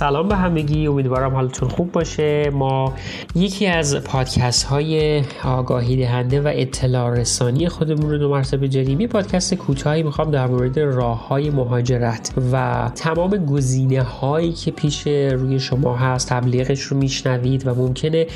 سلام به همگی امیدوارم حالتون خوب باشه. ما یکی از پادکست های آگاهی دهنده و اطلاع رسانی خودمون رو دو مرتبه جریم پادکست کوتاهی می‌خوام در مورد راه های مهاجرت و تمام گزینه هایی که پیش روی شما هست تبلیغش رو میشنوید و ممکنه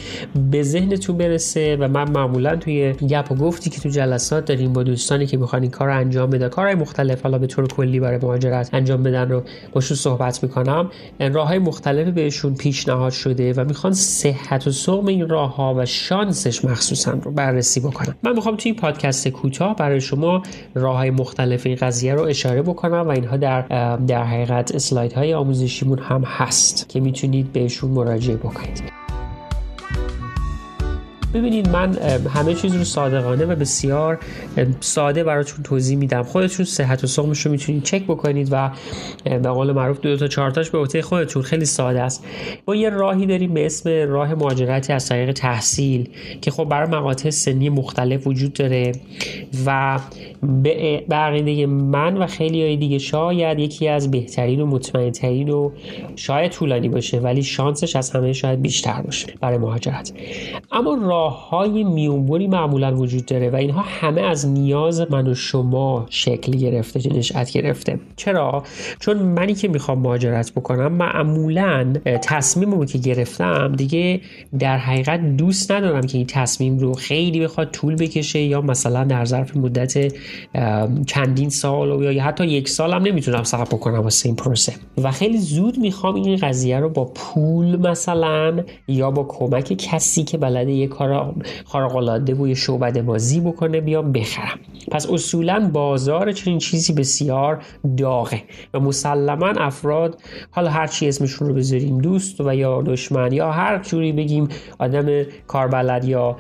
به ذهنتون برسه و من معمولا توی گپ و گفتی که تو جلسات داریم با دوستانی که می‌خوان این کار رو انجام بدن کارهای مختلف حالا به طور کلی برای مهاجرت انجام بدن رو باشون صحبت می‌کنم. راه های مختلفی بهشون پیشنهاد شده و می‌خوان صحت و سقم این راه ها و شانسش مخصوصا رو بررسی بکنم من می‌خوام توی این پادکست کوتاه برای شما راه های مختلف این قضیه رو اشاره بکنم و اینها در در حقیقت اسلاید های آموزشیمون هم هست که می‌تونید بهشون مراجعه بکنید. ببینید من همه چیز رو صادقانه و بسیار ساده براتون توضیح میدم. خودتون صحت و سقمش رو می‌تونید چک بکنید و به قول معروف دو تا چهارتاش به عهده خودتون. خیلی ساده است. ما یه راهی داریم به اسم راه مهاجرتی از طریق تحصیل که خب برای مقاطع سنی مختلف وجود داره و به عقیده من و خیلی های دیگه شاید یکی از بهترین و مطمئنترین و شاید طولانی باشه ولی شانسش از همه شاید بیشتر باشه برای مهاجرت. اما راه راه های میونبری معمولا وجود داره و اینها همه از نیاز من و شما شکل گرفته نشأت گرفته. چرا؟ چون منی که می‌خوام مهاجرت بکنم معمولا تصمیممو که گرفتم دیگه در حقیقت دوست ندارم که این تصمیم رو خیلی بخواد طول بکشه یا مثلا در ظرف مدت چندین سال یا حتی یک سال هم نمی‌تونم صبر بکنم واسه این پروسه. و خیلی زود می‌خوام این قضیه رو با پول مثلا یا با کمک کسی که بلده یه کار خارق العاده و یه شعبده بازی بکنه بیام بخرم. پس اصولا بازار چنین چیزی بسیار داغه و مسلما افراد حالا هر چی اسمشون رو بذاریم دوست و یا دشمن یا هر جوری بگیم آدم کاربلد یا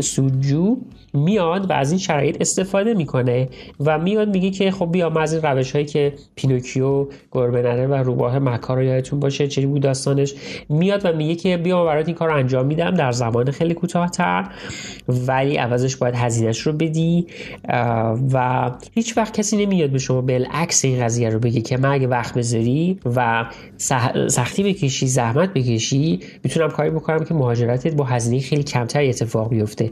سودجو میاد و از این شرایط استفاده می‌کنه و میاد میگه که خب بیا از این روش هایی که پینوکیو گربه نره و روباه مکار رو یادتون باشه چی بود داستانش میاد و میگه که بیا برات این کار انجام میدم در زمان خیلی کوتاهتر ولی عوضش باید هزینهش رو بدی. و هیچ وقت کسی نمیاد به شما بالعکس این قضیه رو بگه که من اگه وقت بذاری و سختی بکشی زحمت بکشی می‌تونم کاری بکنم که مهاجرتت با هزینه خیلی کمتری اتفاق بیفته.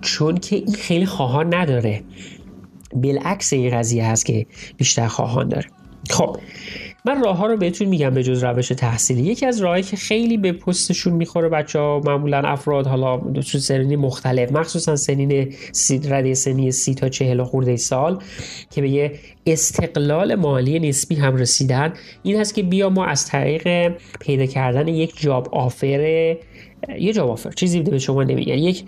چون که این خیلی خواهان نداره. بالعکس این قضیه هست که بیشتر خواهان داره. خب من راه ها رو بهتون میگم به جز روش تحصیلی. یکی از راهایی که خیلی به پستشون می‌خوره بچه ها معمولا افراد حالا تو سنین مختلف مخصوصا سنین سی رده سنی سی تا چهل خورده سال که به یه استقلال مالی نسبی هم رسیدن این هست که بیا ما از طریق پیدا کردن یک جاب آفر یه جاب آفر چیزی به شما نمیگن. یک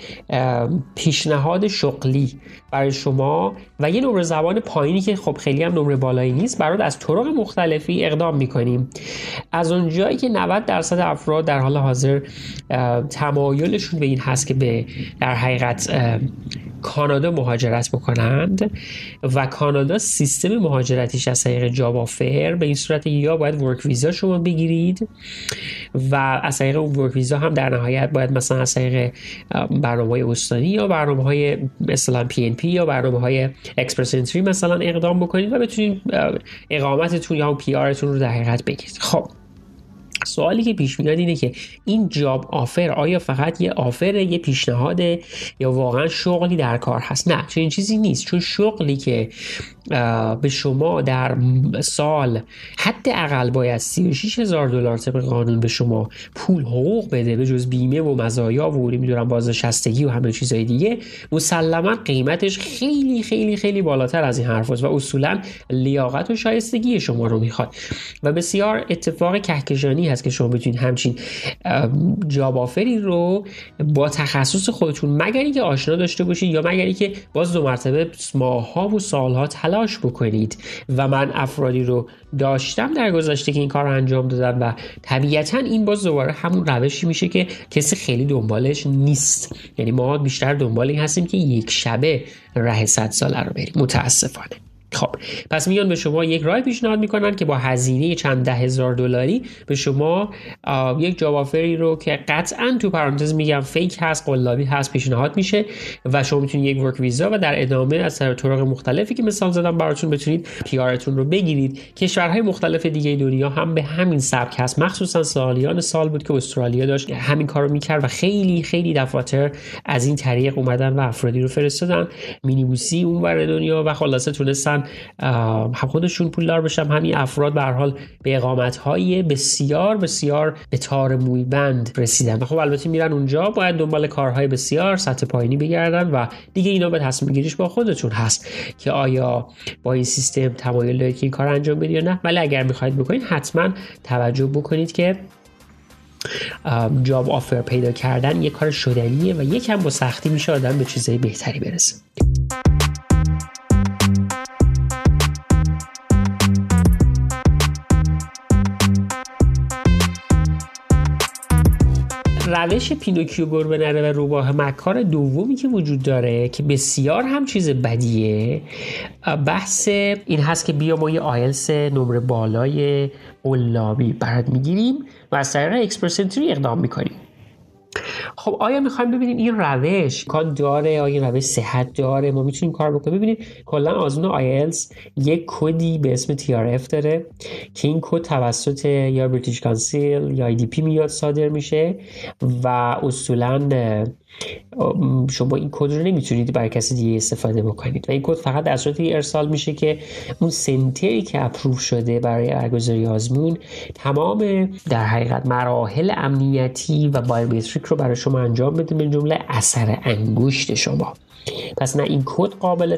پیشنهاد شغلی برای شما و یه نمره زبان پایینی که خب خیلی هم نمره بالایی نیست برات از طرق مختلفی اقدام می‌کنیم. از اونجایی که 90 درصد افراد در حال حاضر تمایلشون به این هست که به در حقیقت کانادا مهاجرت بکنند و کانادا سیستم مهاجرتیش از طریق جاب آفر به این صورت یا باید ورک ویزا شما بگیرید و از طریق اون work visa هم در نهایت باید مثلا از طریق برنامه های استانی یا برنامه های مثلا PNP یا برنامه های Express Entry مثلا اقدام بکنید و بتونید اقامتتون یا PR تون رو در حقیقت بگیرید. خب. سوالی که پیش میاد اینه که این job offer آیا فقط یه offer یه پیشنهاده یا واقعا شغلی در کار هست؟ نه چنین چیزی نیست. چون شغلی که به شما در سال حد اقل باید 36 هزار دلار طبق قانون به شما پول حقوق بده به جز بیمه و مزایا و نمی‌دونم بازنشستگی و همه چیزهای دیگه مسلما قیمتش خیلی خیلی خیلی بالاتر از این حرف و اصولا لیاقت و شایستگی شما رو می‌خواد. و بسیار اتفاق کهکشانی هست که شما بتونید همچین جاب آفری رو با تخصص خودتون مگر اینکه آشنا داشته باشید یا مگر اینکه باز دو مرتبه ماها و سالها تلاش بکنید. و من افرادی رو داشتم در گذشته که این کار رو انجام دادن و طبیعتا این باز دوباره همون روشی میشه که کسی خیلی دنبالش نیست. یعنی ما بیشتر دنبال این هستیم که یک شبه ره صد ساله رو بریم. متاسفانه. خب پس میان به شما یک راه پیشنهاد می‌کنن که با هزینه چند ده هزار دلاری به شما یک جاب رو که قطعا تو پرانتز میگم فیک هست قلابی هست پیشنهاد میشه و شما می‌تونید یک ورک ویزا و در ادامه از طرق مختلفی که مثال زدم براتون بتونید پیارتون رو بگیرید. کشورهای مختلف دیگه دنیا هم به همین سبک هست. مخصوصا سالیان سال بود که استرالیا داشت همین کارو می‌کرد و خیلی خیلی دفاتر از این طریق اومدن و افرادی رو فرستادن. مینیبوسی اون دنیا و خلاصه تونستن هم خودشون پولدار بشن همین افراد به حال به اقامت های بسیار بسیار به تار موی بند رسیدن. خب البته میرن اونجا باید دنبال کارهای بسیار سطح پایینی بگردن و دیگه اینا به تصمیم گیریش با خودتون هست که آیا با این سیستم تمایل دارید که این کار انجام بدید یا نه. ولی اگر می‌خواید بکنید حتما توجه بکنید که جاب آفر پیدا کردن یه کار شدنیه و یکم با سختی میشه آدم به چیزهای بهتری برسه. روش پینوکیو گربه نره و روباه مکار دومی که وجود داره که بسیار هم چیز بدیه. بحث این هست که بیا ما یه آیلتس نمره بالای قلابی برات می‌گیریم و از طریق Express Entry اقدام می‌کنیم. خب آیا می‌خوایم ببینیم این روش کار داره آیا این روش صحت داره؟ ما می‌تونیم کار بکنیم. ببینید کلا آزمون آیلتس یک کدی به اسم TRF داره که این کد توسط یا British Council یا IDP میاد صادر میشه و اصولا شما این کد رو نمی‌تونید برای کسی دیگه استفاده بکنید. و این کد فقط در صورتی ارسال میشه که اون center ی که approve شده برای برگزاری آزمون تمام در حقیقت مراحل امنیتی و biometric رو برای شما انجام بده من جمله اثر انگشت شما. پس نه این کد قابل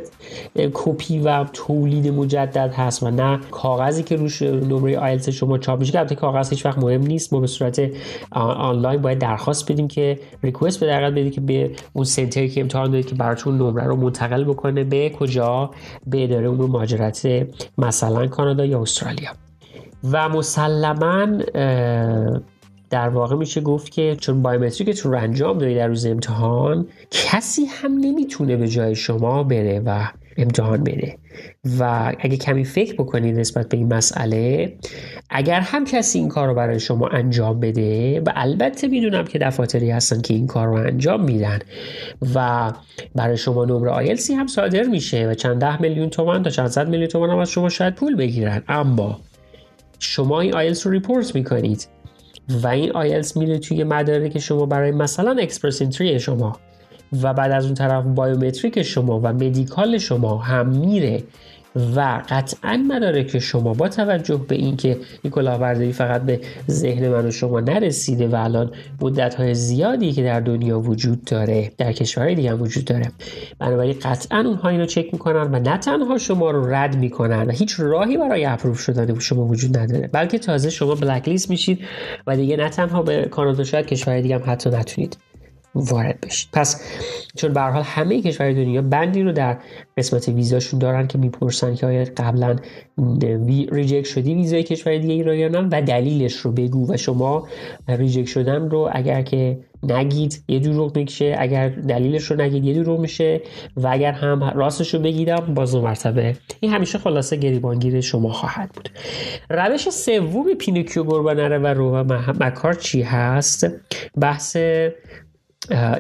کپی و تولید مجدد هست و نه کاغذی که روش نمره آیلتس شما چاپ میشه. که کاغذ هیچ وقت مهم نیست. ما به صورت آنلاین باید درخواست بدیم که request در حقیقت بدید که به اون center ی که امتحان دارید که براتون نمره رو منتقل بکنه به کجا؟ به اداره امور مهاجرت مثلا کانادا یا استرالیا. و مسلما در واقع میشه گفت که چون biometric تون رو انجام دادید در روز امتحان کسی هم نمی‌تونه به جای شما بره و امتحان بده. و اگه کمی فکر بکنید نسبت به این مسئله اگر هم کسی این کار رو برای شما انجام بده و البته می‌دونم که دفاتری هستن که این کار رو انجام میدن و برای شما نمره آیلتسی هم صادر میشه و چند ده میلیون تومن تا چند صد میلیون تومن هم از شما شاید پول بگیرن. اما شما این آیلتس رو report می‌کنید. و این آیلتس میره توی مدارک شما برای مثلا Express Entry شما. و بعد از اون طرف بایومتریک شما و مدیکال شما هم میره و قطعا مدارک شما با توجه به اینکه این کلاهبرداری فقط به ذهن من و شما نرسیده و الان مدت های زیادی که در دنیا وجود داره در کشورهای دیگه هم وجود داره بنابراین قطعا اونها اینو چک می‌کنن و نه تنها شما رو رد می‌کنن و هیچ راهی برای اپروف شدن شما وجود نداره بلکه تازه شما بلک لیست میشید و دیگه نه تنها به کانادا شاید کشورهای دیگه هم حتی نتونید. وارد بشید پس چون به هر حال همه کشورهای دنیا بندی رو در قسمت ویزاشون دارن که می‌پرسن که آیا قبلا reject شدی ویزای کشور دیگه ای یا نه و دلیلش رو بگو و شما reject شدن رو اگر که نگید یه دروغ میشه اگر دلیلش رو نگید یه دروغ میشه و اگر هم راستش رو بگیدم باز مرتبه. این همیشه خلاصه گریبانگیر شما خواهد بود. روش سوم پینوکیو گربه نره و روباه مکار چی هست؟ بحث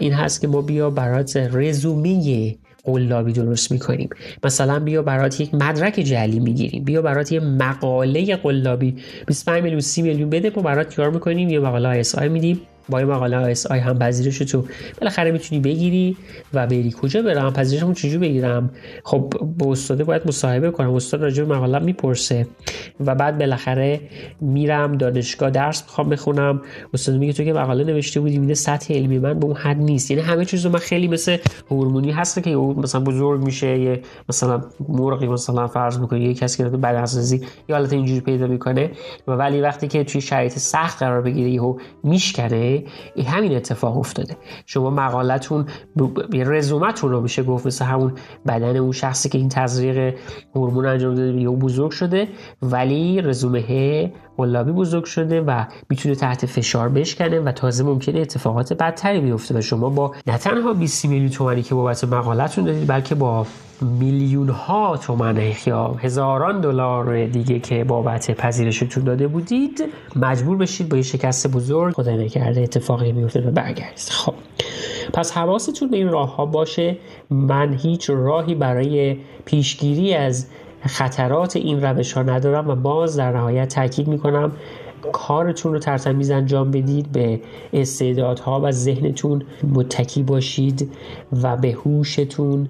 این هست که ما بیا برات رزومه قلابی درست می‌کنیم. مثلا بیا برات یک مدرک جعلی می‌گیریم. بیا برات یه مقاله قلابی. 25 میلیون 30 میلیون بده ما برات کار می‌کنیم؟ یه مقاله ISI میدیم. با این مقاله ISI هم پذیرش تو. بالاخره می‌تونی بگیری و بری کجا برم پذیرشمو چجوری بگیرم؟ خب با استاد باید مصاحبه کنم. استاد راجع به مقاله می‌پرسه و بعد بالاخره میرم دانشگاه درس می‌خوام بخونم. استاد میگه تو که مقاله نوشته بودی میده سطح علمی. من به اون حد نیست. یعنی همه چیزو من خیلی مثل هورمونی هست که مثلا بزرگ میشه یه مثلا مرغی مثلا فرض می‌کنه یه کسی که بعد اساسی یا حالت اینجوری پیدا می‌کنه. ولی وقتی که توی شرایط سخت قرار بگیره یهو میشکنه. این همین اتفاق افتاده. شما مقالتون رزومتون رو میشه گفت مثل همون بدن اون شخصی که این تزریق هورمون انجام داده یا بزرگ شده ولی رزومه قلابی بزرگ شده و می‌تونه تحت فشار بشکنه و تازه ممکنه اتفاقات بدتری بیفته و شما با نه تنها 20 میلیون تومانی که بابت مقالتون دادید بلکه با میلیون ها تومن یا هزاران دلار دیگه که بابت پذیرشتون داده بودید مجبور بشید با یه شکست بزرگ خدای نکرده اتفاقی میفته و برگردید. خب پس حواستون به این راه ها باشه. من هیچ راهی برای پیشگیری از خطرات این روش ها ندارم و باز در نهایت تاکید می‌کنم کارتون رو ترتمیز انجام بدید به استعدادها و ذهنتون متکی باشید و به هوشتون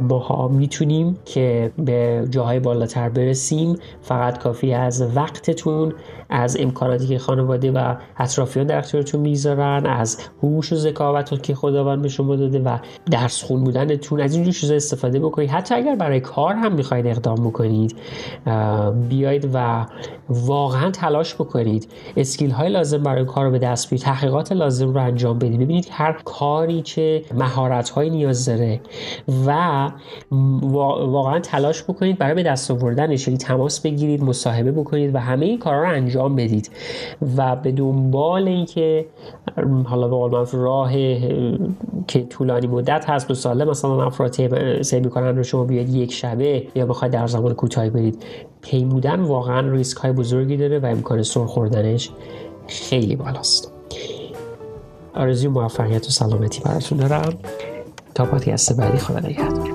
ماها می‌تونیم که به جاهای بالاتر برسیم. فقط کافی از وقتتون از امکاناتی که خانواده و اطرافیان در اختیارتون می‌ذارن از هوش و ذکاوت که خداوند به شما داده و درس خون بودنتون از اینجور چیزا استفاده بکنید. حتی اگر برای کار هم می‌خواید اقدام بکنید بیاید و واقعا تلاش بکنید. اسکیل های لازم برای کار رو به دست بیارید. تحقیقات لازم رو انجام بدید. ببینید هر کاری چه مهارت های نیاز داره و واقعا تلاش بکنید برای به دست آوردنش. یعنی تماس بگیرید مصاحبه بکنید و همه این کارا رو انجام بدید. و به دنبال اینکه حالا به قول راه که طولانی مدت هست دو ساله مثلا افراد سعی می‌کنن رو شما بیاید یک شبه یا بخواید در زمان کوتاهی برید. پیمودن واقعا ریسک های بزرگی داره و امکان سر خوردنش خیلی بالاست. آرزوی موفقیت و سلامتی براتون دارم. تا پادکست بعدی خدا نگهدار.